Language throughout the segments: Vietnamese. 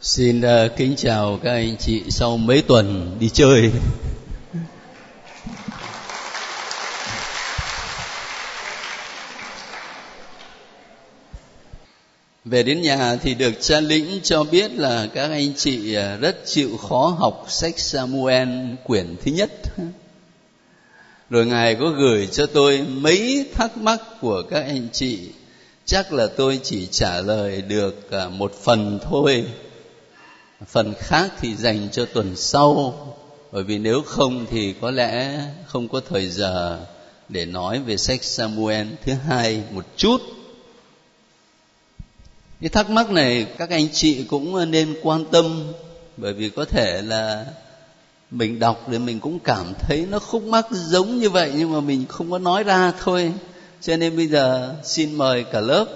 Xin uh, kính chào các anh chị sau mấy tuần đi chơi. Về đến nhà thì được cha lĩnh cho biết là các anh chị ờ, rất chịu khó học sách Samuel quyển thứ nhất. Rồi Ngài có gửi cho tôi mấy thắc mắc của các anh chị. Chắc là tôi chỉ trả lời được ờ, một phần thôi phần khác thì dành cho tuần sau, bởi vì nếu không thì có lẽ không có thời giờ để nói về sách Samuel thứ hai một chút. Cái thắc mắc này các anh chị cũng nên quan tâm, bởi vì có thể là mình đọc thì mình cũng cảm thấy nó khúc mắc giống như vậy nhưng mà mình không có nói ra thôi. Cho nên bây giờ xin mời cả lớp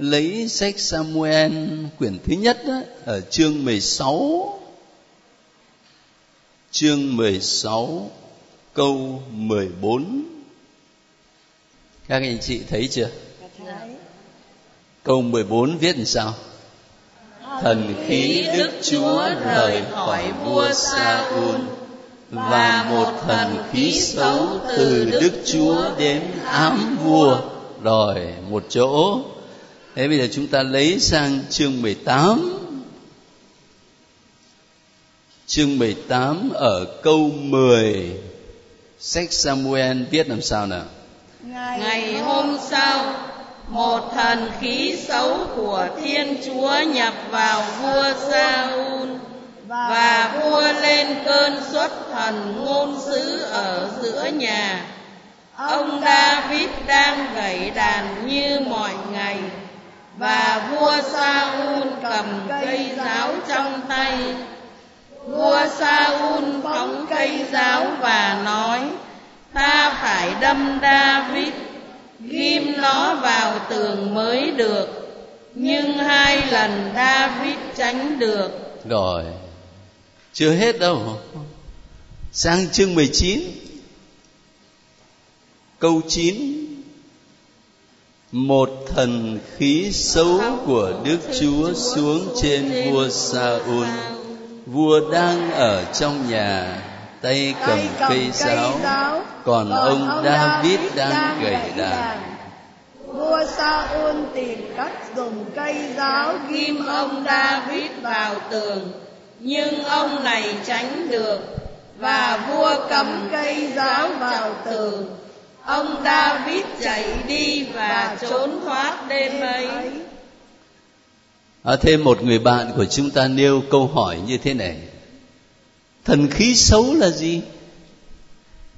lấy sách Samuel quyển thứ nhất đó, ở chương 16 chương 16 câu 14 các anh chị thấy chưa? Câu 14 viết làm sao? Thần khí đức chúa rời khỏi vua Saul và một thần khí xấu từ đức chúa đến ám vua. Rồi một chỗ. Thế bây giờ chúng ta lấy sang chương 18 Chương 18 ở câu 10 Sách Samuel viết làm sao nào? Ngày hôm sau, Một thần khí xấu của Thiên Chúa nhập vào vua Saul Và vua lên cơn xuất thần ngôn sứ ở giữa nhà. Ông David đang gảy đàn như mọi ngày và vua Saul cầm cây giáo trong tay. Vua Saul phóng cây giáo và nói, ta phải đâm David, ghim nó vào tường mới được. Nhưng hai lần David tránh được. Rồi. Chưa hết đâu. Sang chương 19 câu 9 một thần khí xấu của đức chúa xuống trên vua saul vua đang ở trong nhà tay cầm cây giáo còn ông david đang gảy đàn. vua Saul tìm cách dùng cây giáo ghim ông David vào tường nhưng ông này tránh được và vua cầm cây giáo vào tường ông David chạy đi và trốn thoát đêm ấy. À, thêm một người bạn của chúng ta nêu câu hỏi như thế này. Thần khí xấu là gì?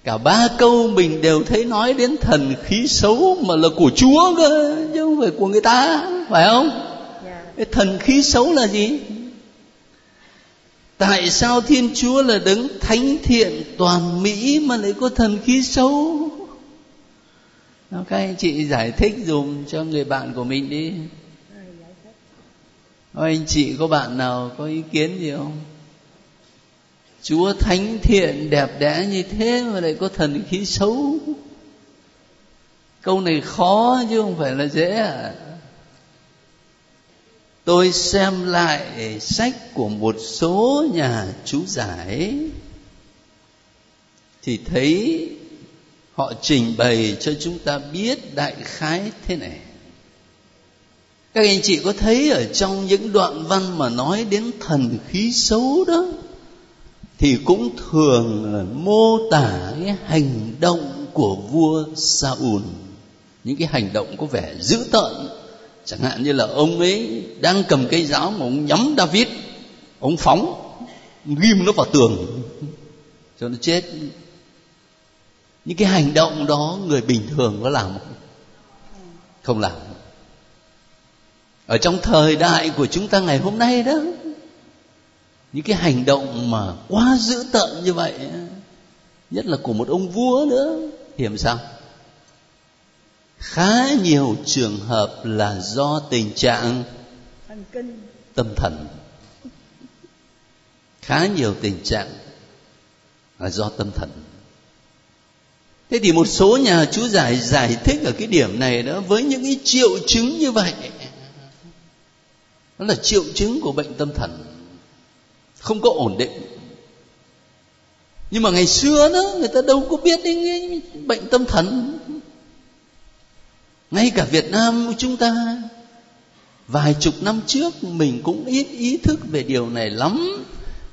Cả ba câu mình đều thấy nói đến thần khí xấu mà là của chúa cơ chứ không phải của người ta phải không? Dạ. cái thần khí xấu là gì? Tại sao thiên chúa là đấng thánh thiện toàn mỹ mà lại có thần khí xấu các anh chị giải thích dùm cho người bạn của mình đi. Ô, anh chị có bạn nào có ý kiến gì không? Chúa thánh thiện đẹp đẽ như thế mà lại có thần khí xấu. Câu này khó chứ không phải là dễ à. Tôi xem lại sách của một số nhà chú giải thì thấy họ trình bày cho chúng ta biết đại khái thế này. Các anh chị có thấy ở trong những đoạn văn mà nói đến thần khí xấu đó, thì cũng thường là mô tả cái hành động của vua Saul. Những cái hành động có vẻ dữ tợn. Chẳng hạn như là ông ấy đang cầm cây giáo mà ông nhắm David, ông phóng ghim nó vào tường, cho nó chết những cái hành động đó người bình thường có làm không? Không làm. Ở trong thời đại của chúng ta ngày hôm nay đó, những cái hành động mà quá dữ tợn như vậy, nhất là của một ông vua nữa thì làm sao? Khá nhiều trường hợp là do tình trạng thần kinh tâm thần. Khá nhiều tình trạng là do tâm thần thế thì một số nhà chú giải giải thích ở cái điểm này đó, với những cái triệu chứng như vậy. Đó là triệu chứng của bệnh tâm thần. Không có ổn định. Nhưng mà ngày xưa đó, người ta đâu có biết đến cái bệnh tâm thần. Ngay cả việt nam chúng ta, vài chục năm trước, mình cũng ít ý thức về điều này lắm.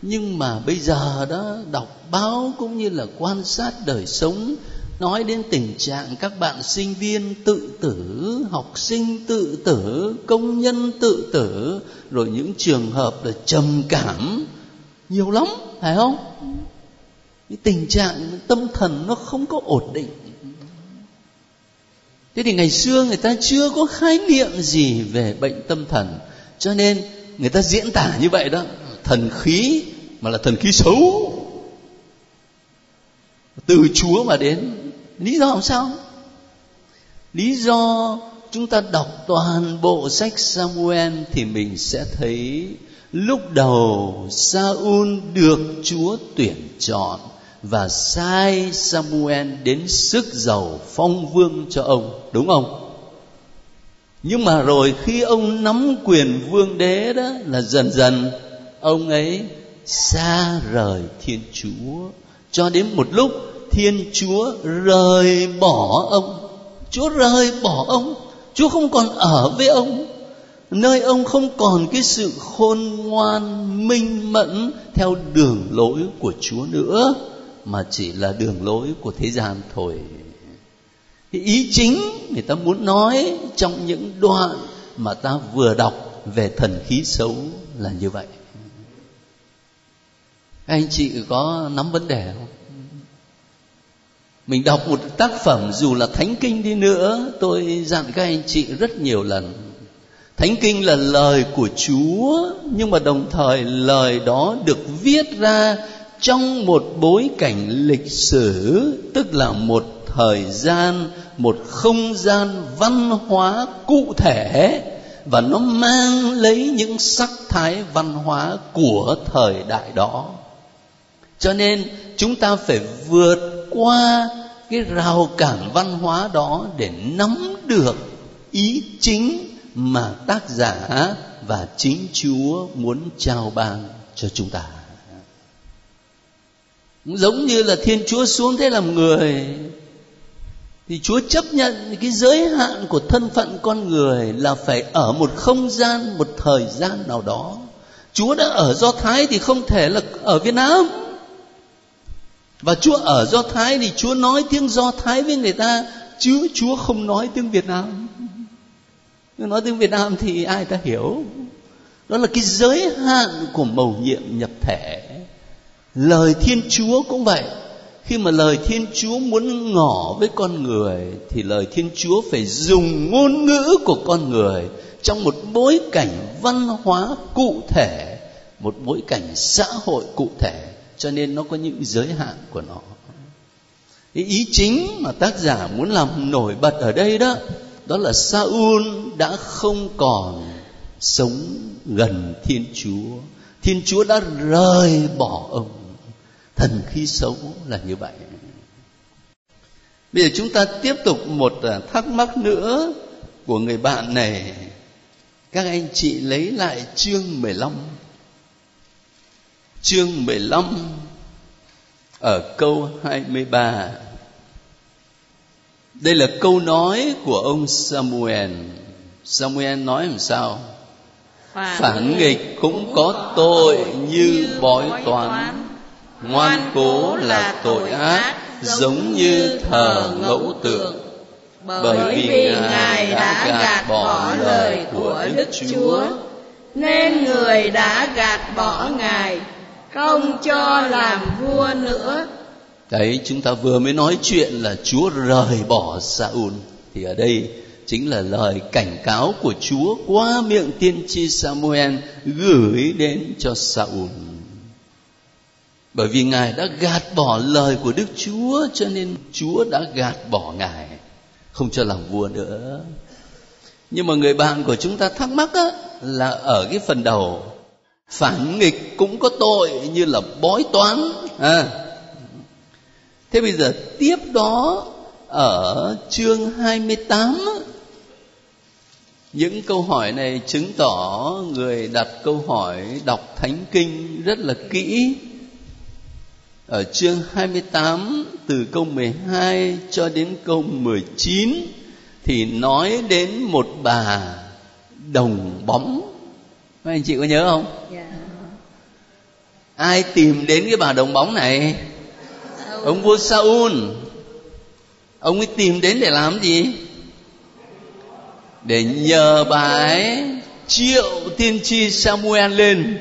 Nhưng mà bây giờ đó, đọc báo cũng như là quan sát đời sống nói đến tình trạng các bạn sinh viên tự tử, học sinh tự tử, công nhân tự tử, rồi những trường hợp là trầm cảm, nhiều lắm, phải không? Cái tình trạng tâm thần nó không có ổn định. Thế thì ngày xưa người ta chưa có khái niệm gì về bệnh tâm thần, cho nên người ta diễn tả như vậy đó, thần khí mà là thần khí xấu. Từ chúa mà đến lý do làm sao? Lý do chúng ta đọc toàn bộ sách samuel thì mình sẽ thấy lúc đầu saul được chúa tuyển chọn và sai samuel đến sức giàu phong vương cho ông, đúng không? Nhưng mà rồi khi ông nắm quyền vương đế đó là dần dần ông ấy xa rời thiên chúa. Cho đến một lúc thiên chúa rời bỏ ông. Chúa rời bỏ ông. Chúa không còn ở với ông. Nơi ông không còn cái sự khôn ngoan, minh mẫn theo đường lối của chúa nữa, mà chỉ là đường lối của thế gian thôi. Thì ý chính người ta muốn nói trong những đoạn mà ta vừa đọc về thần khí xấu là như vậy. Anh chị có nắm vấn đề không? Mình đọc một tác phẩm, dù là thánh kinh đi nữa, tôi dặn các anh chị rất nhiều lần. Thánh kinh là lời của chúa, nhưng mà đồng thời lời đó được viết ra trong một bối cảnh lịch sử, tức là một thời gian, một không gian văn hóa cụ thể, và nó mang lấy những sắc thái văn hóa của thời đại đó. Cho nên chúng ta phải vượt qua cái rào cản văn hóa đó để nắm được ý chính mà tác giả và chính chúa muốn trao ban cho chúng ta. Giống như là thiên chúa xuống thế làm người, thì chúa chấp nhận cái giới hạn của thân phận con người là phải ở một không gian, một thời gian nào đó. Chúa đã ở do thái thì không thể là ở việt nam và chúa ở do thái thì chúa nói tiếng do thái với người ta, chứ chúa không nói tiếng việt nam. Nói tiếng việt nam thì ai ta hiểu? Đó là cái giới hạn của mầu nhiệm nhập thể. Lời thiên chúa cũng vậy. Khi mà lời thiên chúa muốn ngỏ với con người, thì lời thiên chúa phải dùng ngôn ngữ của con người trong một bối cảnh văn hóa cụ thể, một bối cảnh xã hội cụ thể cho nên nó có những giới hạn của nó cái ý chính mà tác giả muốn làm nổi bật ở đây đó đó là Saul đã không còn sống gần Thiên Chúa. Thiên Chúa đã rời bỏ ông. Thần khí xấu là như vậy. Bây giờ chúng ta tiếp tục một à, thắc mắc nữa của người bạn này. Các anh chị lấy lại chương 15 chương 15 ở câu 23. Đây là câu nói của ông Samuel. Samuel nói làm sao? phản, phản nghịch cũng có tội như bói toán. ngoan cố là tội ác giống như thờ ngẫu tượng. bởi vì ngài đã gạt bỏ lời của đức chúa. Nên người đã gạt bỏ ngài không cho làm vua nữa đấy chúng ta vừa mới nói chuyện là chúa rời bỏ Saul thì ở đây chính là lời cảnh cáo của Chúa qua miệng tiên tri Samuel gửi đến cho Saul. Bởi vì Ngài đã gạt bỏ lời của Đức Chúa cho nên Chúa đã gạt bỏ Ngài không cho làm vua nữa. Nhưng mà người bạn của chúng ta thắc mắc á, là ở cái phần đầu phản nghịch cũng có tội như là bói toán. À. thế bây giờ tiếp đó ở chương 28 những câu hỏi này chứng tỏ người đặt câu hỏi đọc thánh kinh rất là kỹ. Ở chương 28 từ câu 12 cho đến câu 19 thì nói đến một bà đồng bóng các anh chị có nhớ không? Yeah. Dạ. ai tìm đến cái bà đồng bóng này? Saul. ông vua Saul. Ông ấy tìm đến để làm gì? Để nhờ bà ấy triệu tiên tri Samuel lên.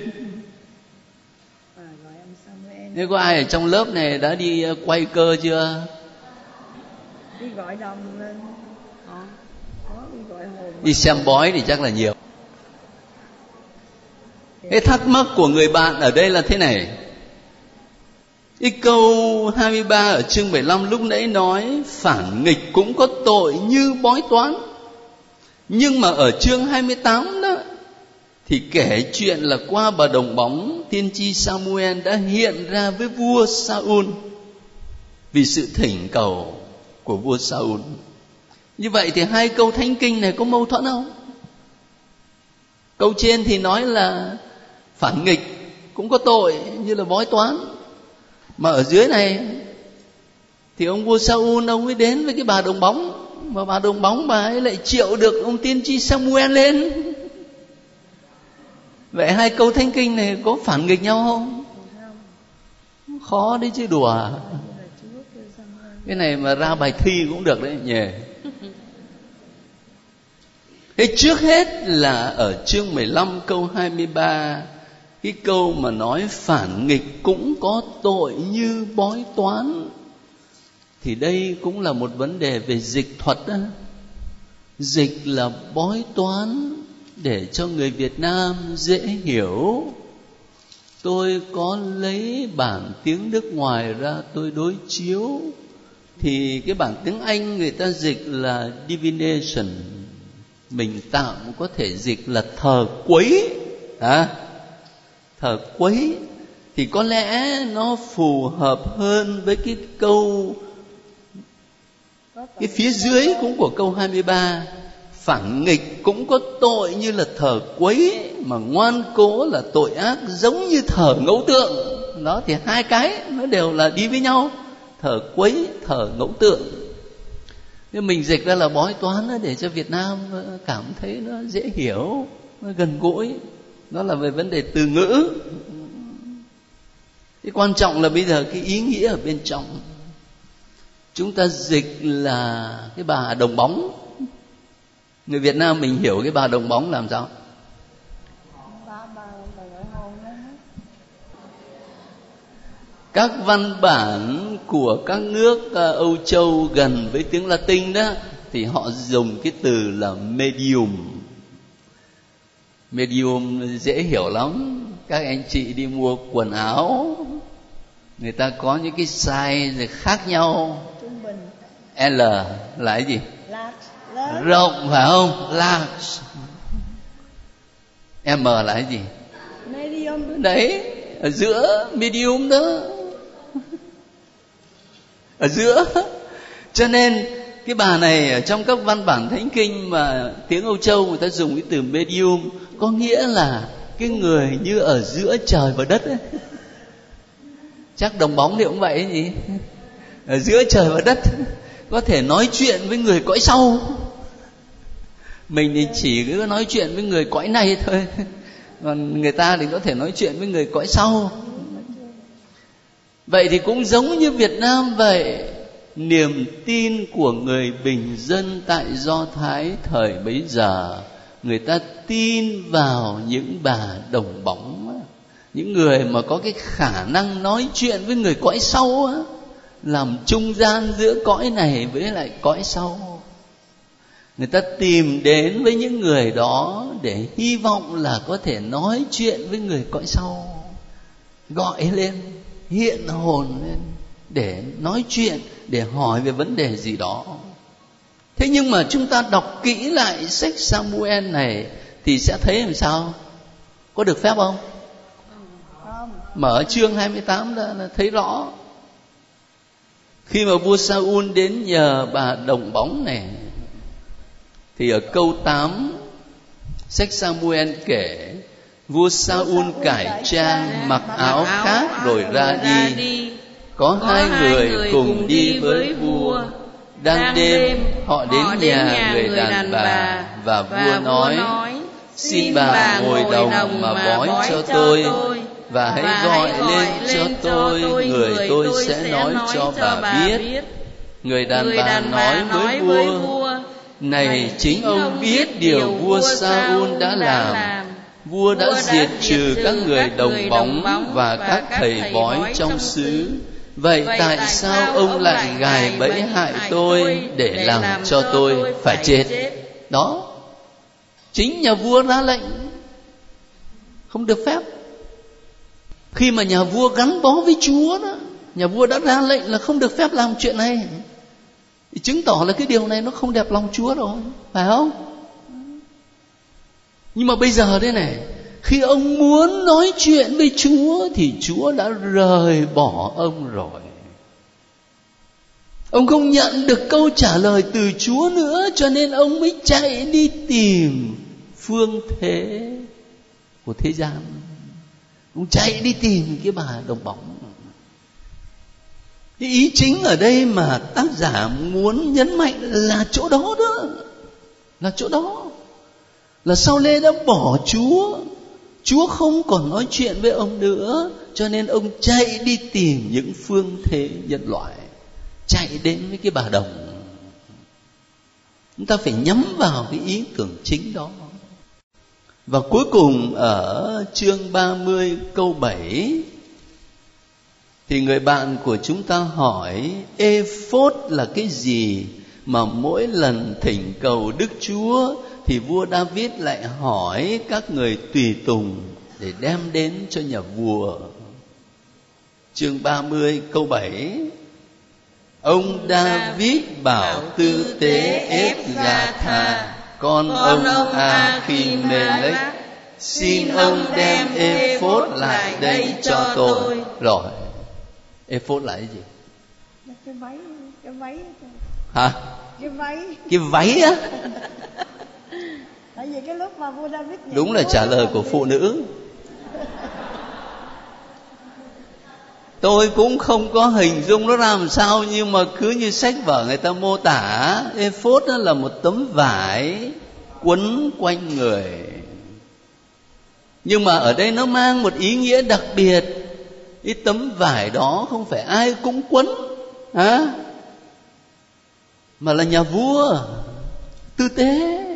Nếu có ai ở trong lớp này đã đi ờ, quay cơ chưa? Đi gọi đồng lên. Đi xem bói thì chắc là nhiều cái thắc mắc của người bạn ở đây là thế này cái câu 23 ở chương 75 lúc nãy nói, phản nghịch cũng có tội như bói toán. Nhưng mà ở chương 28 đó, thì kể chuyện là qua bà đồng bóng, tiên tri Samuel đã hiện ra với vua Saul vì sự thỉnh cầu của vua Saul. Như vậy thì hai câu thánh kinh này có mâu thuẫn không? Câu trên thì nói là phản nghịch, cũng có tội như là bói toán. Mà ở dưới này thì ông vua Saul, ông mới đến với cái bà đồng bóng, mà bà đồng bóng bà ấy lại triệu được ông tiên tri Samuel lên. Vậy hai câu thánh kinh này có phản nghịch nhau không? Khó đấy chứ, đùa. Cái này mà ra bài thi cũng được đấy, nhỉ. Thế trước hết là ở chương 15 câu 23 cái câu mà nói phản nghịch cũng có tội như bói toán. Thì đây cũng là một vấn đề về dịch thuật đó. Dịch là bói toán để cho người Việt Nam dễ hiểu. Tôi có lấy bản tiếng nước ngoài ra tôi đối chiếu. Thì cái bản tiếng Anh người ta dịch là divination. Mình tạm có thể dịch là thờ quấy. À, thờ quấy, thì có lẽ nó phù hợp hơn với cái câu, cái phía dưới cũng của câu 23 phản nghịch cũng có tội như là thờ quấy, mà ngoan cố là tội ác giống như thờ ngẫu tượng. Đó, thì hai cái nó đều là đi với nhau, thờ quấy, thờ ngẫu tượng. Nhưng mình dịch ra là bói toán để cho Việt Nam ờ, cảm thấy nó dễ hiểu, nó gần gũi đó là về vấn đề từ ngữ. Cái quan trọng là bây giờ cái ý nghĩa ở bên trong. Chúng ta dịch là cái bà đồng bóng. Người Việt Nam mình hiểu cái bà đồng bóng làm sao? Các văn bản của các nước à, Âu Châu gần với tiếng Latin đó, thì họ dùng cái từ là medium medium dễ hiểu lắm. Các anh chị đi mua quần áo người ta có những cái size khác nhau. L là cái gì? Rộng phải không? Large. M là cái gì? Medium. Đấy ở giữa medium đó. Ở giữa. Cho nên cái bà này ở trong các văn bản thánh kinh mà tiếng Âu Châu người ta dùng cái từ medium, có nghĩa là cái người như ở giữa trời và đất ấy. chắc đồng bóng thì cũng vậy gì ở giữa trời và đất, có thể nói chuyện với người cõi sau. Mình thì chỉ cứ nói chuyện với người cõi này thôi. Còn người ta thì có thể nói chuyện với người cõi sau. Vậy thì cũng giống như việt nam vậy niềm tin của người bình dân tại do thái thời bấy giờ, người ta tin vào những bà đồng bóng những người mà có cái khả năng nói chuyện với người cõi sau làm trung gian giữa cõi này với lại cõi sau. Người ta tìm đến với những người đó để hy vọng là có thể nói chuyện với người cõi sau. Gọi lên, hiện hồn lên để nói chuyện để hỏi về vấn đề gì đó. Thế nhưng mà chúng ta đọc kỹ lại sách samuel này thì sẽ thấy làm sao? Có được phép không? Mở chương 28 ra là thấy rõ. Khi mà vua Saul đến nhờ bà đồng bóng này thì ở câu 8 sách Samuel kể vua Saul cải trang mặc áo khác rồi ra đi có hai người cùng đi với vua. đang đêm họ đến nhà người đàn bà và vua nói xin bà ngồi đồng mà bói cho tôi. và hãy gọi lên cho tôi người tôi sẽ nói cho bà biết. người đàn bà nói với vua này chính ông biết điều vua Saul đã làm. vua đã diệt trừ các người đồng bóng và các thầy bói trong xứ vậy tại sao ông lại gài bẫy hại tôi để làm cho tôi phải chết? Đó chính nhà vua ra lệnh. Không được phép. Khi mà nhà vua gắn bó với chúa đó nhà vua đã ra lệnh là không được phép làm chuyện này. Thì chứng tỏ là cái điều này nó không đẹp lòng chúa rồi phải không? Nhưng mà bây giờ thế này khi ông muốn nói chuyện với chúa thì chúa đã rời bỏ ông rồi. Ông không nhận được câu trả lời từ chúa nữa, cho nên ông mới chạy đi tìm phương thế của thế gian. Ông chạy đi tìm cái bà đồng bóng. Cái ý chính ở đây mà tác giả muốn nhấn mạnh là chỗ đó đó, là chỗ đó, là sau lê đã bỏ chúa chúa không còn nói chuyện với ông nữa, cho nên ông chạy đi tìm những phương thế nhân loại, chạy đến với cái bà đồng. Chúng ta phải nhắm vào cái ý tưởng chính đó. Và cuối cùng ở chương 30 câu 7 thì người bạn của chúng ta hỏi, ephod là cái gì mà mỗi lần thỉnh cầu đức chúa thì vua david lại hỏi các người tùy tùng để đem đến cho nhà vua. Chương 30 câu 7 ông david bảo tư tế ép gà thà con ông Achimelech xin ông đem ephod lại đây cho tôi. Rồi ephod là cái gì? Cái váy cái váy. Hả? Cái váy. Cái váy á cái lúc mà vua David đúng là trả lời của phụ nữ. Tôi cũng không có hình dung nó làm sao nhưng mà cứ như sách vở người ta mô tả ephod đó là một tấm vải quấn quanh người. Nhưng mà ở đây nó mang một ý nghĩa đặc biệt. Cái tấm vải đó không phải ai cũng quấn hả? Mà là nhà vua tư tế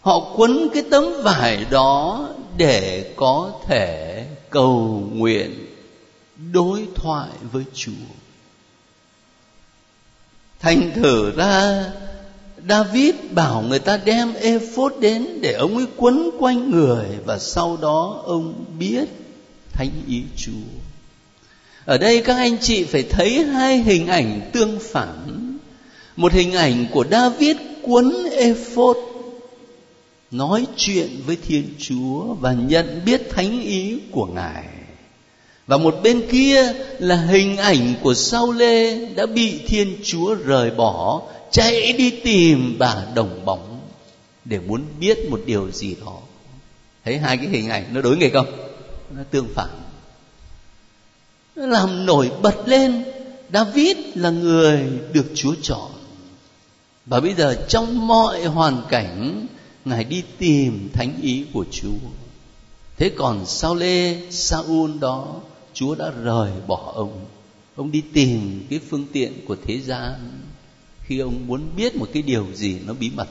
họ quấn cái tấm vải đó để có thể cầu nguyện, đối thoại với chúa thành thử ra, David bảo người ta đem ephod đến để ông ấy quấn quanh người và sau đó ông biết thánh ý Chúa. Ở đây các anh chị phải thấy hai hình ảnh tương phản. Một hình ảnh của David quấn ephod nói chuyện với Thiên Chúa và nhận biết thánh ý của Ngài. Và một bên kia là hình ảnh của Sao Lê đã bị Thiên Chúa rời bỏ, chạy đi tìm bà đồng bóng để muốn biết một điều gì đó. Thấy hai cái hình ảnh nó đối nghịch không? Nó tương phản. Nó làm nổi bật lên david là người được chúa chọn. Và bây giờ trong mọi hoàn cảnh ngài đi tìm thánh ý của chúa. Thế còn sao lê saul đó, chúa đã rời bỏ ông. Ông đi tìm cái phương tiện của thế gian khi ông muốn biết một cái điều gì nó bí mật.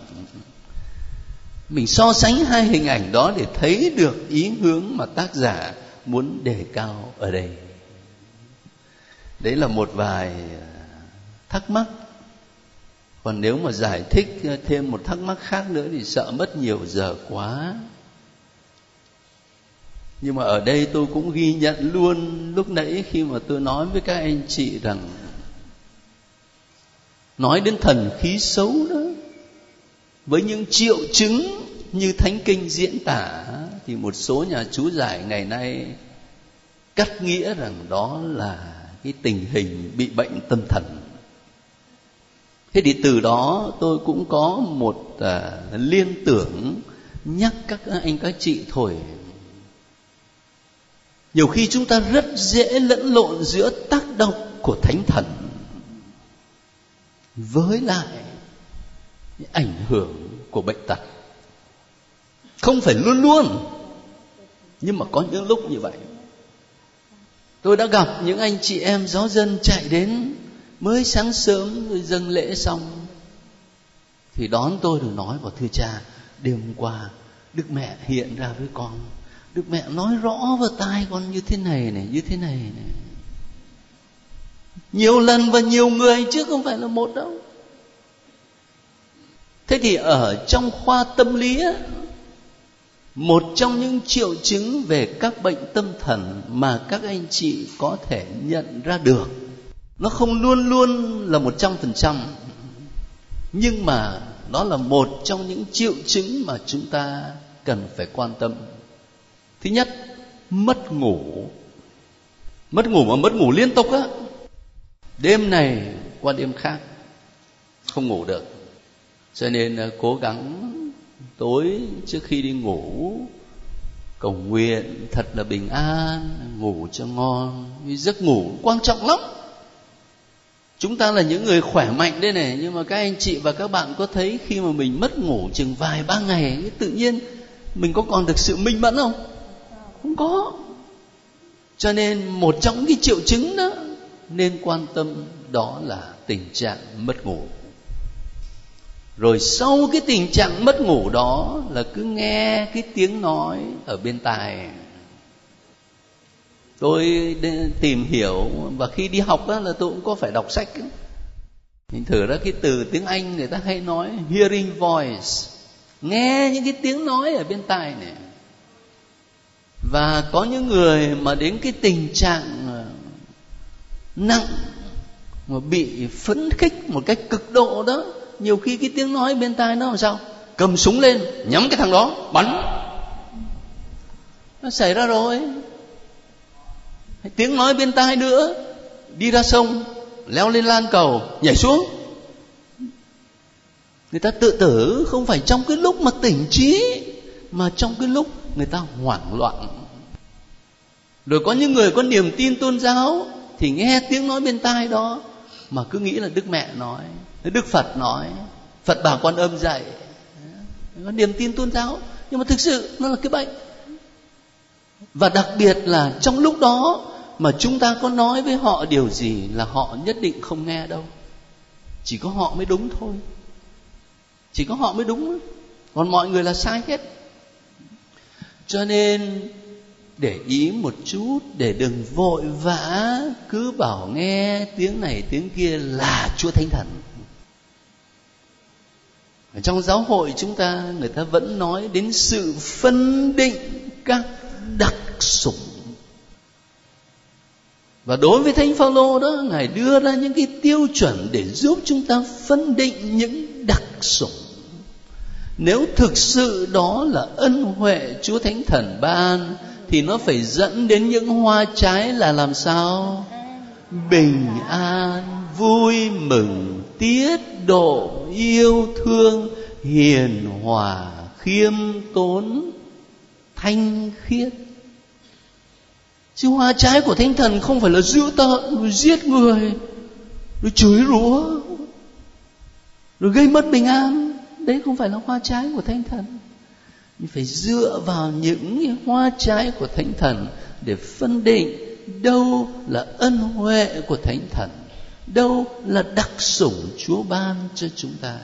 Mình so sánh hai hình ảnh đó để thấy được ý hướng mà tác giả muốn đề cao ở đây. Đấy là một vài à, thắc mắc còn nếu mà giải thích thêm một thắc mắc khác nữa thì sợ mất nhiều giờ quá. Nhưng mà ở đây tôi cũng ghi nhận luôn lúc nãy khi mà tôi nói với các anh chị rằng nói đến thần khí xấu đó, với những triệu chứng như thánh kinh diễn tả, thì một số nhà chú giải ngày nay cắt nghĩa rằng đó là cái tình hình bị bệnh tâm thần thế thì từ đó tôi cũng có một uh, liên tưởng nhắc các anh các chị thôi. Nhiều khi chúng ta rất dễ lẫn lộn giữa tác động của thánh thần với lại ảnh hưởng của bệnh tật. Không phải luôn luôn nhưng mà có những lúc như vậy. Tôi đã gặp những anh chị em giáo dân chạy đến mới sáng sớm rồi dâng lễ xong. Thì đón tôi rồi nói vào thưa cha đêm qua đức mẹ hiện ra với con. Đức mẹ nói rõ vào tai con như thế này này như thế này này. Nhiều lần và nhiều người chứ không phải là một đâu. Thế thì ở trong khoa tâm lý á, một trong những triệu chứng về các bệnh tâm thần mà các anh chị có thể nhận ra được nó không luôn luôn là một trăm phần trăm, nhưng mà nó là một trong những triệu chứng mà chúng ta cần phải quan tâm. Thứ nhất, mất ngủ. Mất ngủ mà mất ngủ liên tục á. Đêm này qua đêm khác, không ngủ được. Cho nên ờ, cố gắng tối trước khi đi ngủ, cầu nguyện thật là bình an, ngủ cho ngon. Giấc ngủ quan trọng lắm chúng ta là những người khỏe mạnh đây này, nhưng mà các anh chị và các bạn có thấy khi mà mình mất ngủ chừng vài ba ngày tự nhiên mình có còn được sự minh mẫn không? Không có. Cho nên một trong cái triệu chứng đó nên quan tâm đó là tình trạng mất ngủ. Rồi sau cái tình trạng mất ngủ đó là cứ nghe cái tiếng nói ở bên tai tôi tìm hiểu, và khi đi học đó là tôi cũng có phải đọc sách mình thử ra cái từ tiếng anh người ta hay nói, hearing voice. Nghe những cái tiếng nói ở bên tai này. Và có những người mà đến cái tình trạng ờ, nặng, mà bị phấn khích một cách cực độ đó, nhiều khi cái tiếng nói bên tai nó làm sao? Cầm súng lên, nhắm cái thằng đó, bắn. Nó xảy ra rồi tiếng nói bên tai nữa. Đi ra sông, leo lên lan cầu, nhảy xuống. Người ta tự tử không phải trong cái lúc mà tỉnh trí, mà trong cái lúc người ta hoảng loạn. Rồi có những người có niềm tin tôn giáo thì nghe tiếng nói bên tai đó, mà cứ nghĩ là đức mẹ nói, đức phật nói, phật bà quan âm dạy. Có niềm tin tôn giáo, nhưng mà thực sự nó là cái bệnh. Và đặc biệt là trong lúc đó mà chúng ta có nói với họ điều gì là họ nhất định không nghe đâu. Chỉ có họ mới đúng thôi. Chỉ có họ mới đúng còn mọi người là sai hết. Cho nên, để ý một chút, để đừng vội vã, cứ bảo nghe tiếng này, tiếng kia là chúa thánh thần. Ở trong giáo hội chúng ta, người ta vẫn nói đến sự phân định các đặc sủng và đối với thánh phaolô đó, ngài đưa ra những cái tiêu chuẩn để giúp chúng ta phân định những đặc sủng. Nếu thực sự đó là ân huệ chúa thánh thần ban, thì nó phải dẫn đến những hoa trái là làm sao? Bình an, vui mừng, tiết độ, yêu thương, hiền hòa, khiêm tốn, thanh khiết chứ hoa trái của thánh thần không phải là giữ tợn, rồi giết người, rồi chửi rủa, rồi gây mất bình an. Đấy không phải là hoa trái của thánh thần. Mình phải dựa vào những hoa trái của thánh thần để phân định đâu là ân huệ của thánh thần, đâu là đặc sủng chúa ban cho chúng ta,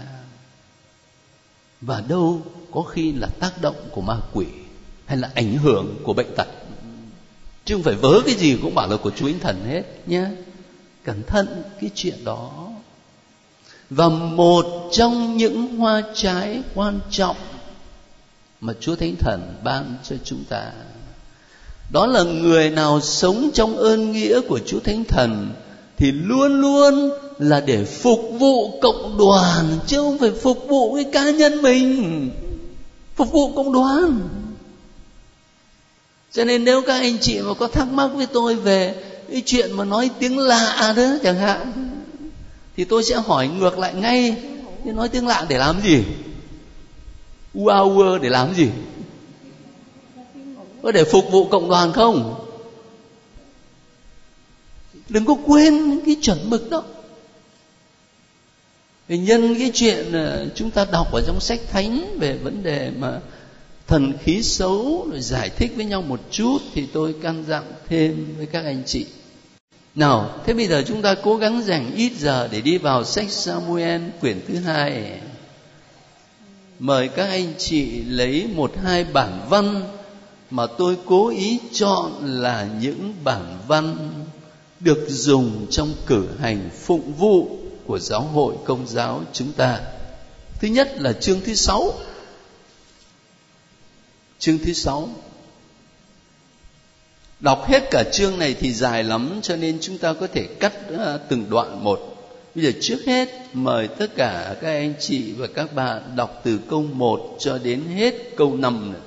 và đâu có khi là tác động của ma quỷ hay là ảnh hưởng của bệnh tật chứ không phải vớ cái gì cũng bảo là của chúa thánh thần hết nhé cẩn thận cái chuyện đó và một trong những hoa trái quan trọng mà Chúa Thánh Thần ban cho chúng ta. Đó là người nào sống trong ơn nghĩa của Chúa Thánh Thần thì luôn luôn là để phục vụ cộng đoàn, chứ không phải phục vụ cái cá nhân mình. Phục vụ cộng đoàn. Cho nên nếu các anh chị mà có thắc mắc với tôi về cái chuyện mà nói tiếng lạ đó chẳng hạn, thì tôi sẽ hỏi ngược lại ngay. Nói tiếng lạ để làm gì? Hour để làm gì? Có để phục vụ cộng đoàn không? Đừng có quên cái chuẩn mực đó. Thì nhân cái chuyện ờ, chúng ta đọc ở trong sách thánh về vấn đề mà thần khí xấu, rồi giải thích với nhau một chút thì tôi căn dặn thêm với các anh chị nào, thế bây giờ chúng ta cố gắng dành ít giờ để đi vào sách Samuel quyển thứ hai mời các anh chị lấy một hai bản văn mà tôi cố ý chọn là những bản văn được dùng trong cử hành phụng vụ của giáo hội công giáo chúng ta. Thứ nhất là chương thứ sáu. Chương thứ sáu. Đọc hết cả chương này thì dài lắm, cho nên chúng ta có thể cắt ờ, từng đoạn một. Bây giờ trước hết, mời tất cả các anh chị và các bạn đọc từ câu 1 cho đến hết câu 5 này.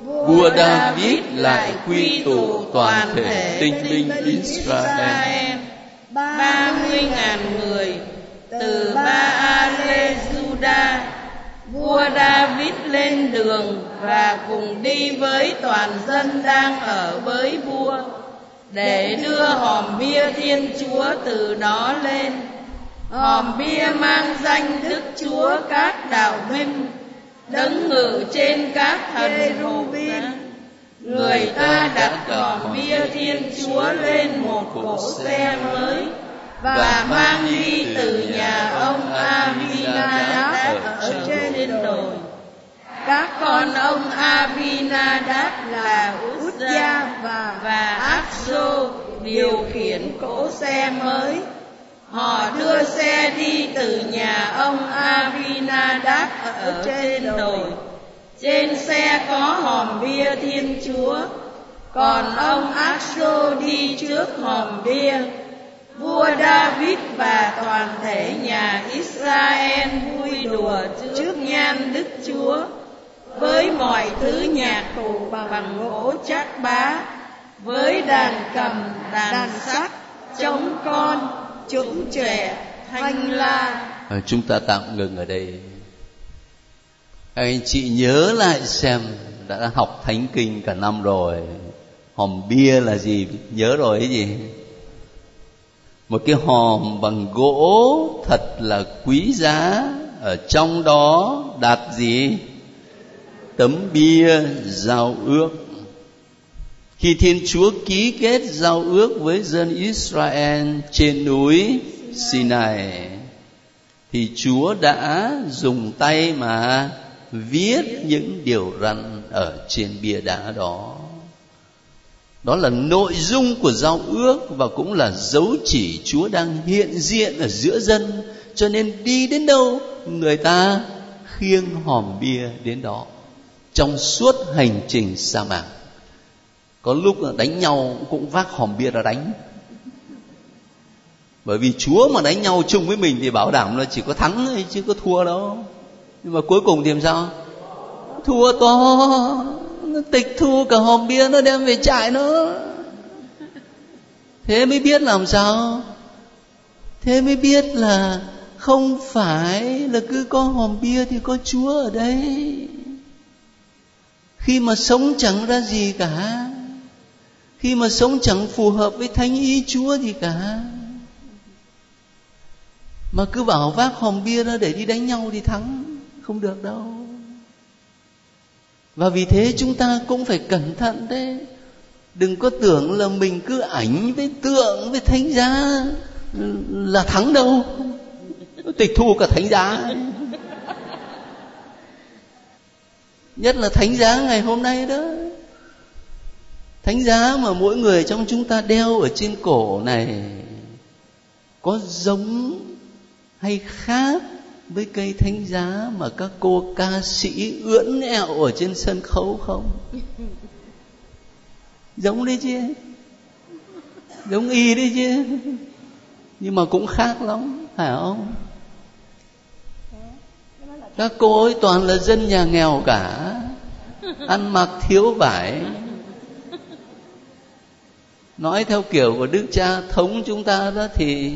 Vua David lại quy tụ toàn thể tinh binh Israel ba mươi ngàn người đường và cùng đi với toàn dân đang ở với vua để đưa hòm bia thiên chúa từ đó lên hòm bia mang danh đức chúa các đạo minh, đấng ngự trên các thần hồn người ta đặt hòm bia thiên chúa lên một cỗ xe mới và mang đi từ nhà ông Aminadab ở trên đồi. Các con ông Abinadab là Uzza và và Abso điều khiển cỗ xe mới. Họ đưa xe đi từ nhà ông Abinadab ở trên đồi. Trên xe có hòm bia Thiên Chúa, còn ông Abso đi trước hòm bia vua David và toàn thể nhà Israel vui đùa trước nhan Đức Chúa với mọi thứ nhạc cụ bằng gỗ chắc bá với đàn cầm đàn sắc trống con trũng trẻ thanh la. À, chúng ta tạm ngừng ở đây. Anh chị nhớ lại xem đã học thánh kinh cả năm rồi. Hòm bia là gì? Nhớ rồi cái gì? Một cái hòm bằng gỗ thật là quý giá. Ở trong đó đặt gì? Tấm bia giao ước. Khi thiên chúa ký kết giao ước với dân israel trên núi sinai, thì chúa đã dùng tay mà viết những điều răn ở trên bia đá đó. Đó là nội dung của giao ước và cũng là dấu chỉ chúa đang hiện diện ở giữa dân. Cho nên đi đến đâu, người ta khiêng hòm bia đến đó trong suốt hành trình sa mạc. Có lúc đánh nhau cũng vác hòm bia ra đánh. Bởi vì chúa mà đánh nhau chung với mình thì bảo đảm là chỉ có thắng thôi, chứ có thua đâu. Nhưng mà cuối cùng thì làm sao? Thua to. Nó tịch thu cả hòm bia nó đem về trại nó. Thế mới biết làm sao? Thế mới biết là không phải là cứ có hòm bia thì có chúa ở đây khi mà sống chẳng ra gì cả. Khi mà sống chẳng phù hợp với thánh ý chúa gì cả. Mà cứ bảo vác hòm bia ra để đi đánh nhau thì thắng, không được đâu. Và vì thế chúng ta cũng phải cẩn thận đấy. Đừng có tưởng là mình cứ ảnh với tượng, với thánh giá là thắng đâu. Tịch thu cả thánh giá. Nhất là thánh giá ngày hôm nay đó. Thánh giá mà mỗi người trong chúng ta đeo ở trên cổ này có giống hay khác với cây thánh giá mà các cô ca sĩ ưỡn ẹo ở trên sân khấu không? Giống đấy chứ. Giống y đấy chứ. Nhưng mà cũng khác lắm, phải không? Các cô ấy toàn là dân nhà nghèo cả. Ăn mặc thiếu vải. Nói theo kiểu của đức cha thống chúng ta đó thì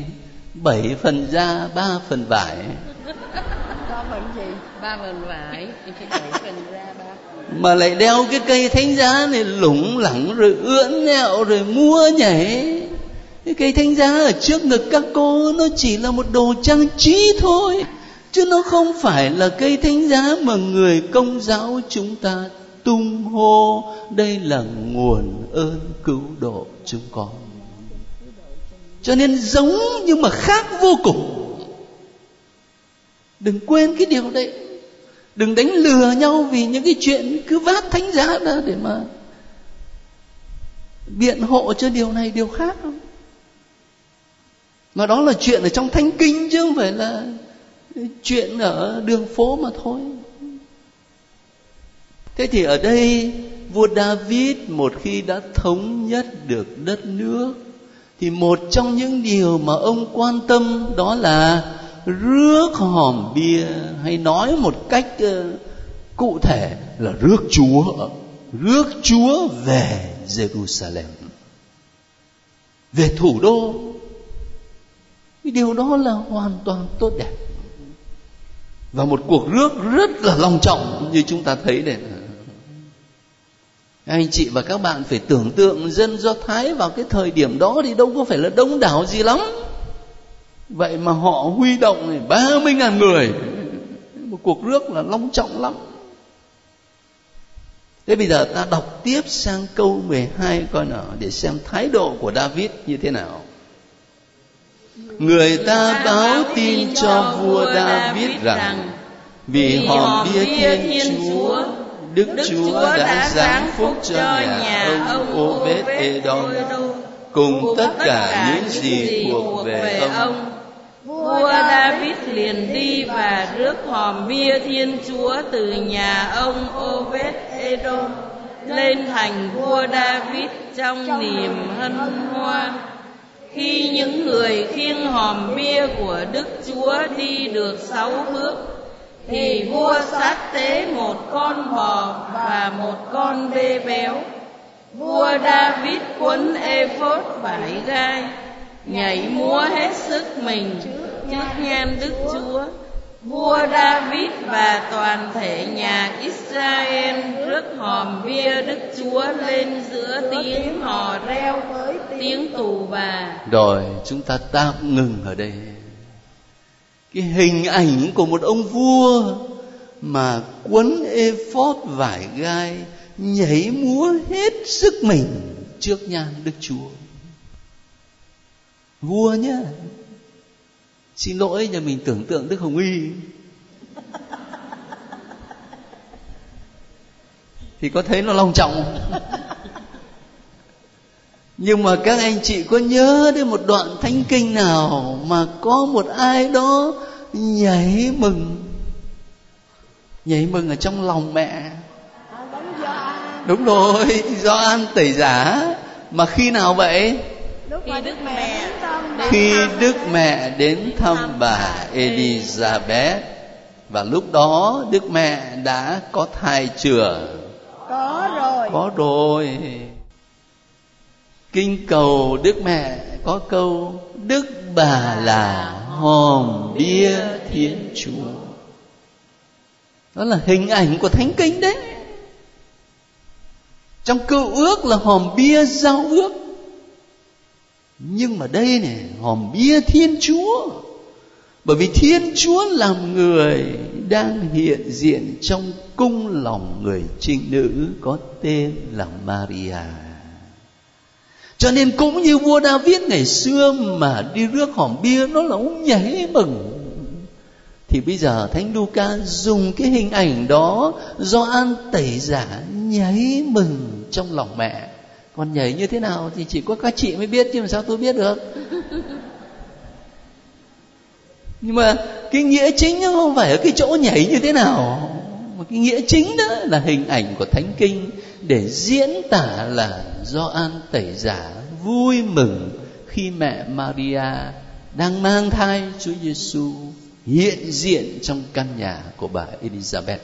bảy phần da ba phần vải. Phần gì? Ba phần vải. Bảy phần ra ba mà lại đeo cái cây thánh giá này lủng lẳng rồi ưỡn nẹo rồi múa nhảy. Cái cây thánh giá ở trước ngực các cô nó chỉ là một đồ trang trí thôi chứ nó không phải là cây thánh giá mà người công giáo chúng ta tung hô. Đây là nguồn ơn cứu độ chúng con. Cho nên giống nhưng mà khác vô cùng. Đừng quên cái điều đấy. Đừng đánh lừa nhau vì những cái chuyện cứ vác thánh giá ra để mà biện hộ cho điều này, điều khác không? Mà đó là chuyện ở trong thánh kinh chứ không phải là chuyện ở đường phố mà thôi. Thế thì ở đây, vua david một khi đã thống nhất được đất nước, thì một trong những điều mà ông quan tâm đó là rước hòm bia, hay nói một cách ờ, cụ thể là rước chúa rước chúa về jerusalem, về thủ đô. Cái điều đó là hoàn toàn tốt đẹp và một cuộc rước rất là long trọng như chúng ta thấy này anh chị và các bạn phải tưởng tượng dân do thái vào cái thời điểm đó thì đâu có phải là đông đảo gì lắm. Vậy mà họ huy động ba mươi ngàn người. Một cuộc rước là long trọng lắm. Thế bây giờ ta đọc tiếp sang câu 12 coi nào, để xem thái độ của David như thế nào. Người ta báo tin cho vua David rằng vì hòm bia Thiên Chúa, Đức Chúa đã giáng phúc cho nhà ông Obed Edom cùng tất cả những gì thuộc về ông. Vua David liền đi và rước hòm bia Thiên Chúa từ nhà ông Obed Edom lên thành vua David trong niềm hân hoan khi những người khiêng hòm bia của Đức Chúa đi được sáu bước, thì vua sát tế một con bò và một con bê béo. Vua David quấn ephod vải gai, nhảy múa hết sức mình trước nhan Đức Chúa vua David và toàn thể nhà Israel rước hòm bia Đức Chúa lên giữa tiếng hò reo với tiếng tù bà. Rồi chúng ta tạm ngừng ở đây. Cái hình ảnh của một ông vua mà quấn ephod vải gai nhảy múa hết sức mình trước nhan Đức Chúa. Vua nhá, xin lỗi nhà mình tưởng tượng đức hồng y. Thì có thấy nó long trọng nhưng mà các anh chị có nhớ đến một đoạn thánh kinh nào mà có một ai đó nhảy mừng? Nhảy mừng ở trong lòng mẹ. Đúng rồi do an tẩy giả. Mà khi nào vậy? Khi đức mẹ khi đức mẹ đến thăm bà elizabeth và lúc đó đức mẹ đã có thai chưa? Có rồi. Có rồi. Kinh cầu đức mẹ có câu đức bà là hòm bia thiên chúa. Đó là hình ảnh của thánh kinh đấy. Trong cựu ước là hòm bia giao ước nhưng mà đây này hòm bia thiên chúa. Bởi vì thiên chúa làm người đang hiện diện trong cung lòng người trinh nữ có tên là maria. Cho nên cũng như vua david ngày xưa mà đi rước hòm bia nó là ông nhảy mừng. Thì bây giờ thánh Luca dùng cái hình ảnh đó do an tẩy giả nhảy mừng trong lòng mẹ còn nhảy như thế nào thì chỉ có các chị mới biết chứ làm sao tôi biết được nhưng mà cái nghĩa chính nó không phải ở cái chỗ nhảy như thế nào mà cái nghĩa chính đó là hình ảnh của thánh kinh để diễn tả là do an tẩy giả vui mừng khi mẹ Maria đang mang thai Chúa Giêsu hiện diện trong căn nhà của bà Elizabeth.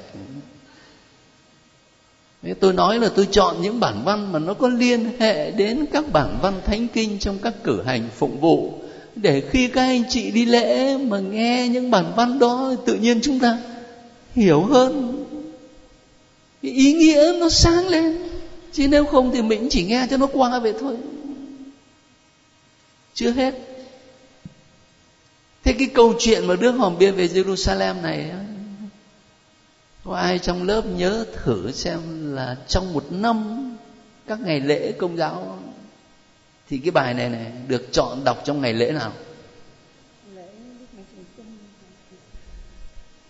Tôi nói là tôi chọn những bản văn mà nó có liên hệ đến các bản văn thánh kinh trong các cử hành phụng vụ. Để khi các anh chị đi lễ mà nghe những bản văn đó, tự nhiên chúng ta hiểu hơn. Cái ý nghĩa nó sáng lên. Chứ nếu không thì mình chỉ nghe cho nó qua vậy thôi. Chưa hết. Thế cái câu chuyện mà Đức Hòm Bia về Jerusalem này có ai trong lớp nhớ thử xem là trong một năm các ngày lễ công giáo thì cái bài này này được chọn đọc trong ngày lễ nào?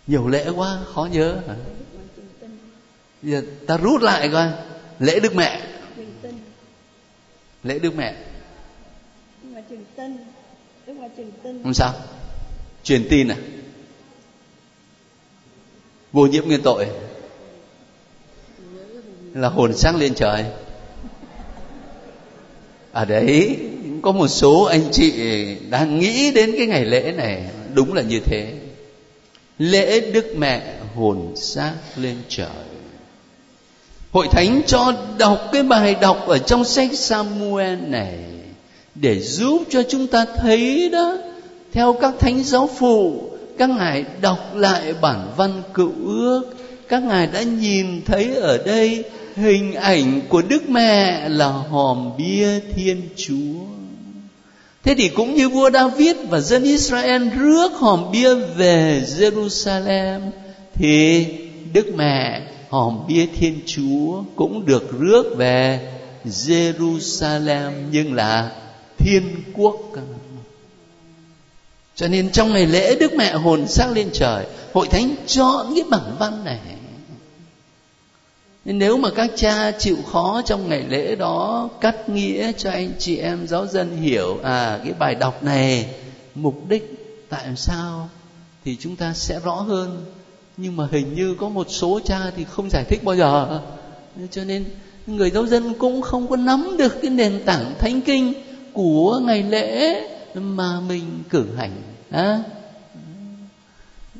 Nhiều lễ quá khó nhớ. Hả giờ ta rút lại coi. Lễ đức mẹ. Lễ đức mẹ. Không sao. Truyền tin à vô nhiễm nguyên tội. Là hồn sáng lên trời. Ở đấy, có một số anh chị đang nghĩ đến cái ngày lễ này, đúng là như thế. Lễ đức mẹ hồn xác lên trời. Hội thánh cho đọc cái bài đọc ở trong sách samuel này để giúp cho chúng ta thấy đó, theo các thánh giáo phụ các ngài đọc lại bản văn cựu ước. Các ngài đã nhìn thấy ở đây hình ảnh của đức mẹ là hòm bia thiên chúa. Thế thì cũng như vua david và dân israel rước hòm bia về jerusalem, thì đức mẹ hòm bia thiên chúa cũng được rước về jerusalem, nhưng là thiên quốc cho nên trong ngày lễ đức mẹ hồn xác lên trời, hội thánh chọn cái bản văn này. Nên nếu mà các cha chịu khó trong ngày lễ đó cắt nghĩa cho anh chị em giáo dân hiểu à cái bài đọc này, mục đích tại sao, thì chúng ta sẽ rõ hơn. Nhưng mà hình như có một số cha thì không giải thích bao giờ. Cho nên người giáo dân cũng không có nắm được cái nền tảng thánh kinh của ngày lễ mà mình cử hành à,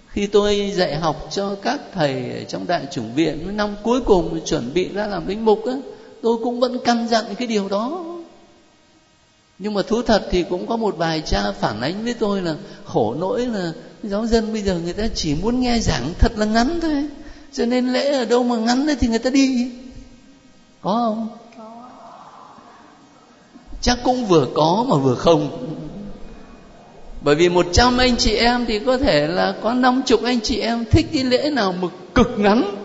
khi tôi dạy học cho các thầy trong đại chủng viện năm cuối cùng chuẩn bị ra làm linh mục á tôi cũng vẫn căn dặn cái điều đó. Nhưng mà thú thật thì cũng có một vài cha phản ánh với tôi là khổ nỗi là giáo dân bây giờ người ta chỉ muốn nghe giảng thật là ngắn thôi cho nên lễ ở đâu mà ngắn thì người ta đi. Có không? Chắc cũng vừa có mà vừa không bởi vì một trăm anh chị em thì có thể là có năm chục anh chị em thích cái lễ nào mà cực ngắn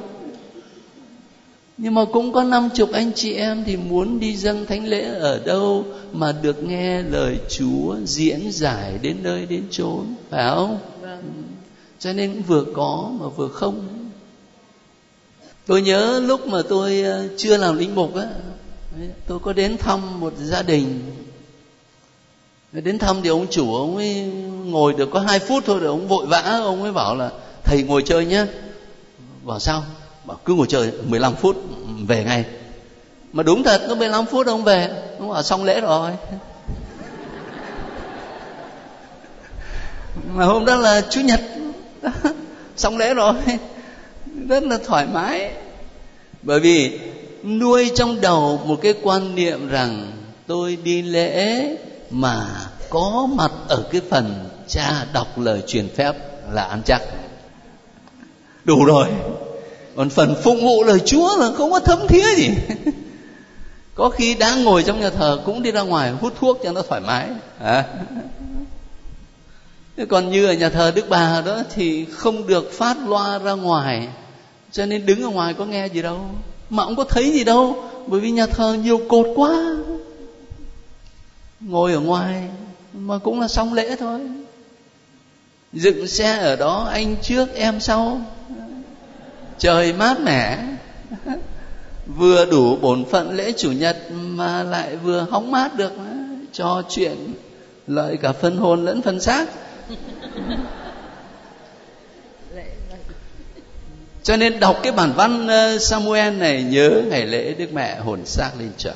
nhưng mà cũng có năm chục anh chị em thì muốn đi dâng thánh lễ ở đâu mà được nghe lời Chúa diễn giải đến nơi đến chốn phải không? Vâng. Cho nên vừa có mà vừa không. Tôi nhớ lúc mà tôi ờ, chưa làm linh mục á, tôi có đến thăm một gia đình đến thăm thì ông chủ ông ấy ngồi được có hai phút thôi rồi ông vội vã, ông ấy bảo là, thầy ngồi chơi nhé. Bảo sao? Bảo cứ ngồi chơi 15 phút, về ngay. Mà đúng thật, có 15 phút ông về. Ông bảo xong lễ rồi. Mà hôm đó là chủ nhật. Xong lễ rồi. Rất là thoải mái. Bởi vì nuôi trong đầu một cái quan niệm rằng tôi đi lễ mà có mặt ở cái phần cha đọc lời truyền phép là ăn chắc đủ rồi. Còn phần phụng vụ lời chúa là không có thấm thía gì. Có khi đang ngồi trong nhà thờ cũng đi ra ngoài hút thuốc cho nó thoải mái. À. Thế còn như ở nhà thờ Đức Bà đó thì không được phát loa ra ngoài, cho nên đứng ở ngoài có nghe gì đâu. Mà cũng có thấy gì đâu, bởi vì nhà thờ nhiều cột quá ngồi ở ngoài mà cũng là xong lễ thôi. Dựng xe ở đó, anh trước, em sau. Trời mát mẻ. Vừa đủ bổn phận lễ chủ nhật mà lại vừa hóng mát được cho chuyện lợi cả phân hồn lẫn phân xác. Cho nên đọc cái bản văn ờ, Samuel này nhớ ngày lễ Đức Mẹ hồn xác lên trời.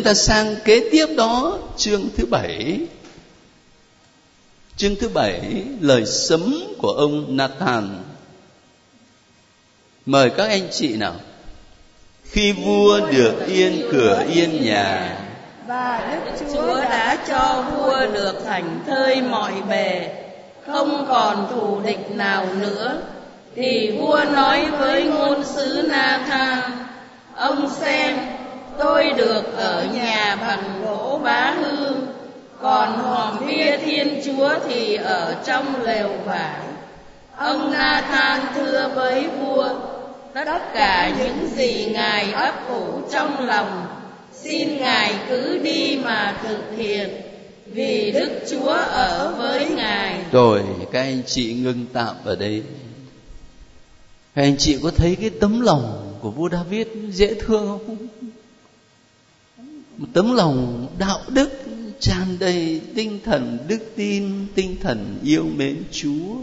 Chúng ta sang kế tiếp đó chương thứ bảy. Chương thứ bảy lời sấm của ông Nathan. Mời các anh chị nào. Khi vua được yên cửa yên nhà, và Đức Chúa đã cho vua được thành thơi mọi bề, không còn thù địch nào nữa. Thì vua nói với ngôn sứ Nathan, ông xem, tôi được ở nhà bằng gỗ bá hương, còn hòm bia thiên chúa thì ở trong lều vải. Ông na than thưa với vua, tất cả những gì ngài ấp ủ trong lòng, xin ngài cứ đi mà thực hiện, vì Đức Chúa ở với ngài. rồi các anh chị ngưng tạm ở đây. Các anh chị có thấy cái tấm lòng của vua David dễ thương không? Một tấm lòng đạo đức tràn đầy tinh thần đức tin, tinh thần yêu mến Chúa.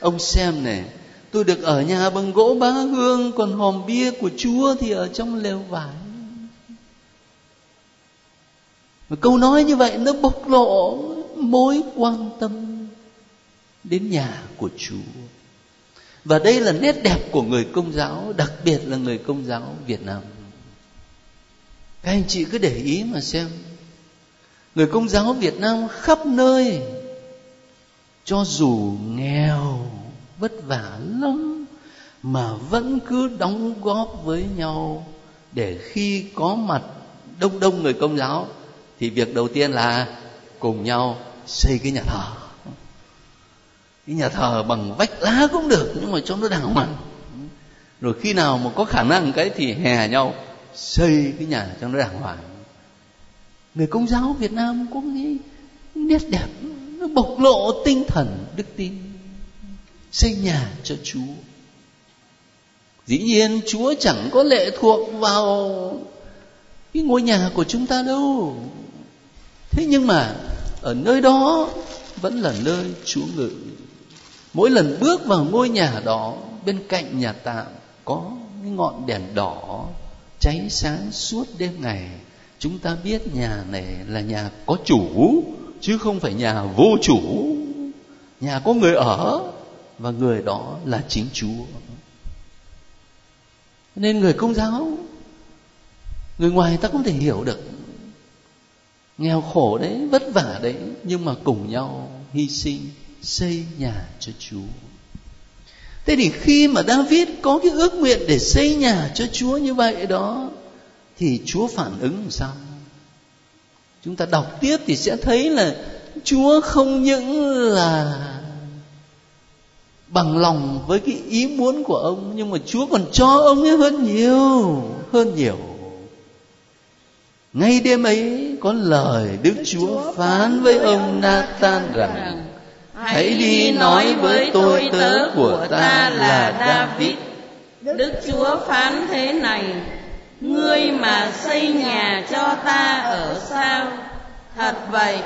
Ông xem này, tôi được ở nhà bằng gỗ bá hương, còn hòm bia của Chúa thì ở trong lều vải. mà câu nói như vậy nó bộc lộ mối quan tâm đến nhà của Chúa. Và đây là nét đẹp của người công giáo, đặc biệt là người công giáo Việt Nam. Các anh chị cứ để ý mà xem. Người công giáo Việt Nam khắp nơi, cho dù nghèo, vất vả lắm, mà vẫn cứ đóng góp với nhau. Để khi có mặt đông đông người công giáo, thì việc đầu tiên là cùng nhau xây cái nhà thờ. Cái nhà thờ bằng vách lá cũng được, nhưng mà cho nó đàng hoàng. Rồi khi nào mà có khả năng cái thì hè nhau xây cái nhà cho nó đàng hoàng người công giáo việt nam có cái nét đẹp, nó bộc lộ tinh thần, đức tin, xây nhà cho chúa? Dĩ nhiên chúa chẳng có lệ thuộc vào cái ngôi nhà của chúng ta đâu. Thế nhưng mà ở nơi đó vẫn là nơi chúa ngự. Mỗi lần bước vào ngôi nhà đó, bên cạnh nhà tạm có cái ngọn đèn đỏ cháy sáng suốt đêm ngày chúng ta biết nhà này là nhà có chủ, chứ không phải nhà vô chủ. Nhà có người ở, và người đó là chính chúa. Nên người công giáo, người ngoài ta không thể hiểu được. Nghèo khổ đấy, vất vả đấy, nhưng mà cùng nhau hy sinh, xây nhà cho chúa. Thế thì khi mà david có cái ước nguyện để xây nhà cho chúa như vậy đó thì chúa phản ứng làm sao? Chúng ta đọc tiếp thì sẽ thấy là chúa không những là bằng lòng với cái ý muốn của ông nhưng mà chúa còn cho ông ấy hơn nhiều hơn nhiều. Ngay đêm ấy có lời đức chúa phán với ông nathan rằng hãy đi nói với tôi tớ của ta là david. Đức chúa phán thế này ngươi mà xây nhà cho ta ở sao? Thật vậy,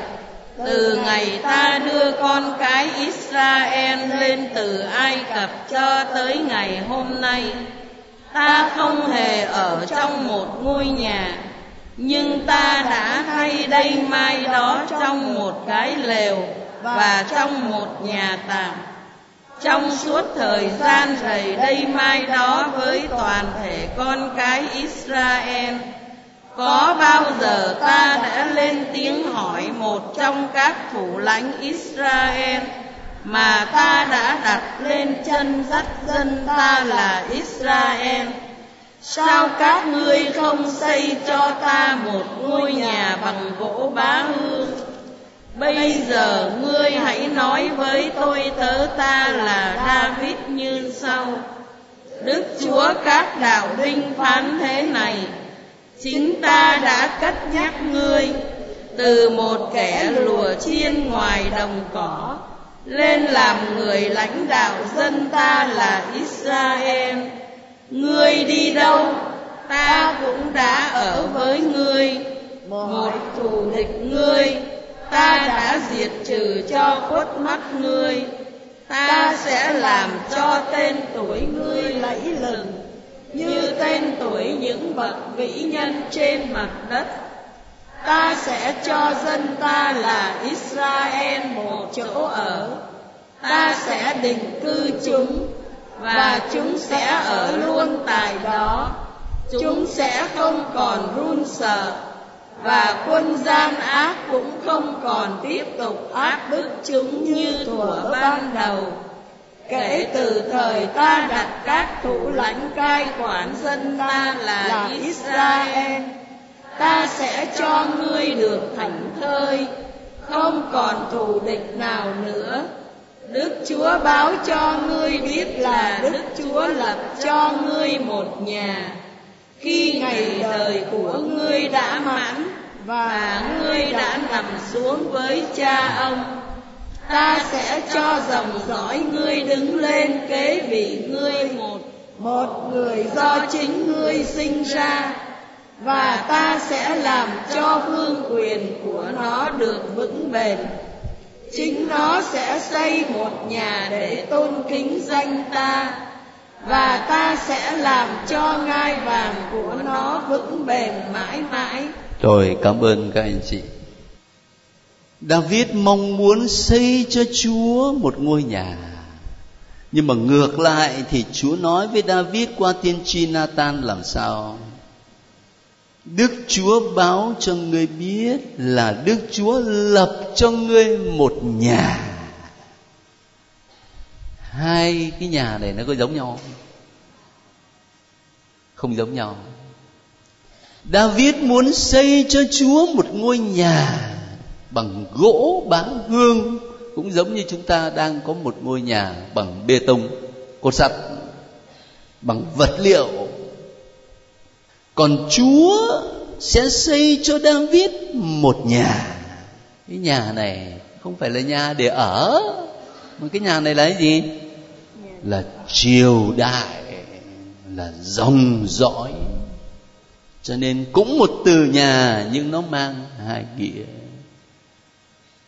từ ngày ta đưa con cái Israel lên từ Ai Cập cho tới ngày hôm nay, ta không hề ở trong một ngôi nhà, nhưng ta đã thay đây mai đó trong một cái lều và trong một nhà tạm trong suốt thời gian rầy đây mai đó với toàn thể con cái Israel, có bao giờ ta đã lên tiếng hỏi một trong các thủ lãnh Israel mà ta đã đặt lên chân dắt dân ta là Israel? Sao các ngươi không xây cho ta một ngôi nhà bằng gỗ bá hương? Bây giờ ngươi hãy nói với tôi tớ ta là david như sau đức chúa các đạo binh phán thế này chính ta đã cất nhắc ngươi từ một kẻ lùa chiên ngoài đồng cỏ lên làm người lãnh đạo dân ta là Israel. Ngươi đi đâu, ta cũng đã ở với ngươi. Một thù địch ngươi, ta đã diệt trừ cho khuất mắt ngươi. Ta sẽ làm cho tên tuổi ngươi lẫy lừng, như tên tuổi những bậc vĩ nhân trên mặt đất. Ta sẽ cho dân ta là Israel một chỗ ở. Ta sẽ định cư chúng và chúng sẽ ở luôn tại đó. Chúng sẽ không còn run sợ và quân gian ác cũng không còn tiếp tục áp bức chúng như thuở ban đầu. Kể từ thời ta đặt các thủ lãnh cai quản dân ta là Israel, ta sẽ cho ngươi được thảnh thơi, không còn thù địch nào nữa. Đức Chúa báo cho ngươi biết là Đức Chúa lập cho ngươi một nhà. Khi ngày đời của ngươi đã mãn Và ngươi đã nằm xuống với cha ông ta sẽ cho dòng dõi ngươi đứng lên kế vị ngươi một một người do chính ngươi sinh ra. Và ta sẽ làm cho vương quyền của nó được vững bền. Chính nó sẽ xây một nhà để tôn kính danh ta và ta sẽ làm cho ngai vàng của nó vững bền mãi mãi rồi, cảm ơn các anh chị David mong muốn xây cho Chúa một ngôi nhà. Nhưng mà ngược lại thì Chúa nói với David qua tiên tri Nathan làm sao? Đức Chúa báo cho ngươi biết là Đức Chúa lập cho ngươi một nhà. Hai cái nhà này nó có giống nhau không? Không giống nhau. David muốn xây cho Chúa một ngôi nhà bằng gỗ bán hương cũng giống như chúng ta đang có một ngôi nhà bằng bê tông cốt sắt, bằng vật liệu còn chúa sẽ xây cho david một nhà cái nhà này không phải là nhà để ở mà cái nhà này là cái gì? Là triều đại, là dòng dõi. Cho nên cũng một từ nhà, nhưng nó mang hai nghĩa.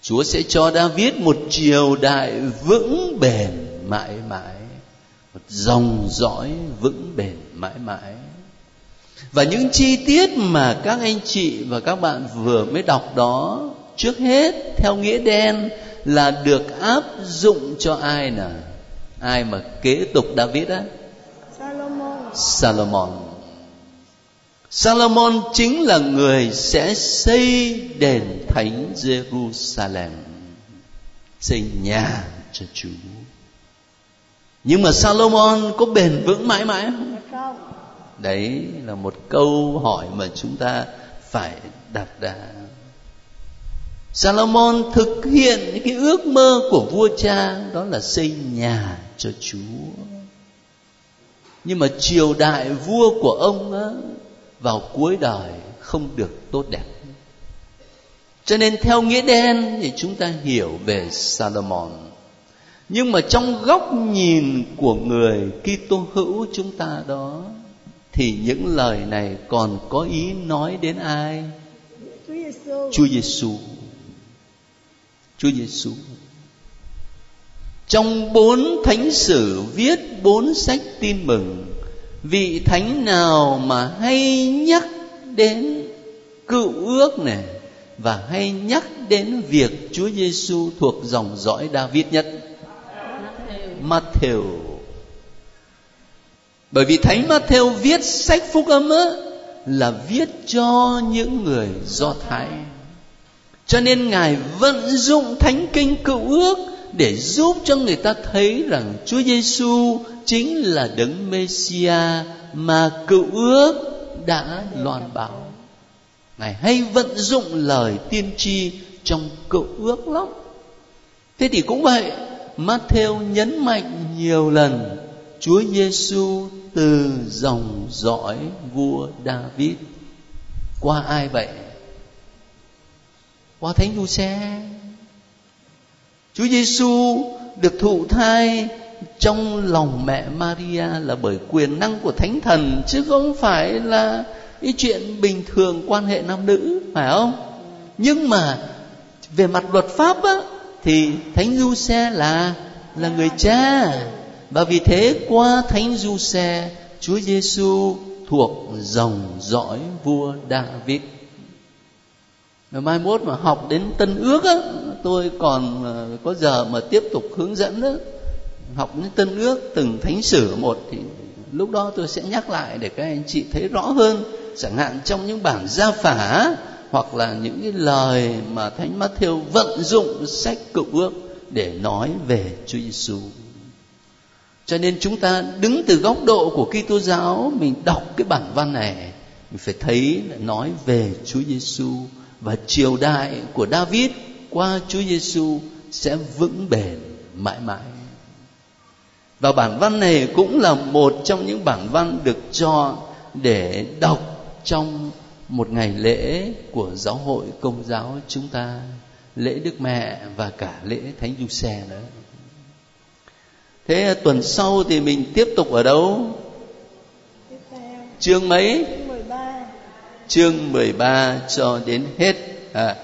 Chúa sẽ cho david một triều đại vững bền mãi mãi. Một dòng dõi vững bền mãi mãi. Và những chi tiết mà các anh chị và các bạn vừa mới đọc đó, trước hết, theo nghĩa đen là được áp dụng cho ai nè? Ai mà kế tục david á? Salomon. Salomon. Salomon chính là người sẽ xây đền thánh jerusalem xây nhà cho chúa. Nhưng mà salomon có bền vững mãi mãi không? Không. Đấy là một câu hỏi mà chúng ta phải đặt ra Salomon thực hiện những cái ước mơ của vua cha đó là xây nhà cho Chúa. Nhưng mà triều đại vua của ông á, vào cuối đời không được tốt đẹp. Cho nên theo nghĩa đen thì chúng ta hiểu về Salomon. Nhưng mà trong góc nhìn của người Kitô hữu chúng ta đó thì những lời này còn có ý nói đến ai? Chúa Giêsu Chúa Giêsu. Chúa Giêsu. Trong bốn thánh sử viết bốn sách tin mừng, vị thánh nào mà hay nhắc đến cựu ước này và hay nhắc đến việc Chúa Giêsu thuộc dòng dõi David nhất? Matthew. Bởi vì Thánh Matthew viết sách phúc âm á, là viết cho những người Do Thái. Cho nên Ngài vận dụng thánh kinh cựu ước để giúp cho người ta thấy rằng Chúa Giêsu chính là đấng Mêsia mà cựu ước đã loan báo. Ngài hay vận dụng lời tiên tri trong cựu ước lắm. Thế thì cũng vậy, Matthew nhấn mạnh nhiều lần Chúa Giêsu từ dòng dõi vua David qua ai vậy? Qua Thánh Giuse. Chúa Giêsu được thụ thai trong lòng mẹ Maria là bởi quyền năng của Thánh Thần chứ không phải là cái chuyện bình thường quan hệ nam nữ phải không? Nhưng mà về mặt luật pháp á, thì Thánh Giuse là là người cha và vì thế qua Thánh Giuse Chúa Giêsu thuộc dòng dõi vua David rồi mai mốt mà học đến Tân Ước á, tôi còn ờ, có giờ mà tiếp tục hướng dẫn đó. Học đến Tân Ước từng thánh sử một thì lúc đó tôi sẽ nhắc lại để các anh chị thấy rõ hơn. Chẳng hạn trong những bản gia phả hoặc là những cái lời mà Thánh Matthew vận dụng sách cựu ước để nói về Chúa Giêsu. Cho nên chúng ta đứng từ góc độ của Kitô giáo mình đọc cái bản văn này mình phải thấy là nói về Chúa Giêsu và triều đại của David qua Chúa Giêsu sẽ vững bền mãi mãi. Và bản văn này cũng là một trong những bản văn được chọn để đọc trong một ngày lễ của giáo hội công giáo chúng ta lễ Đức Mẹ và cả lễ Thánh Du Xe nữa. Thế tuần sau thì mình tiếp tục ở đâu? Chương mấy? Chương 13 cho đến hết. À,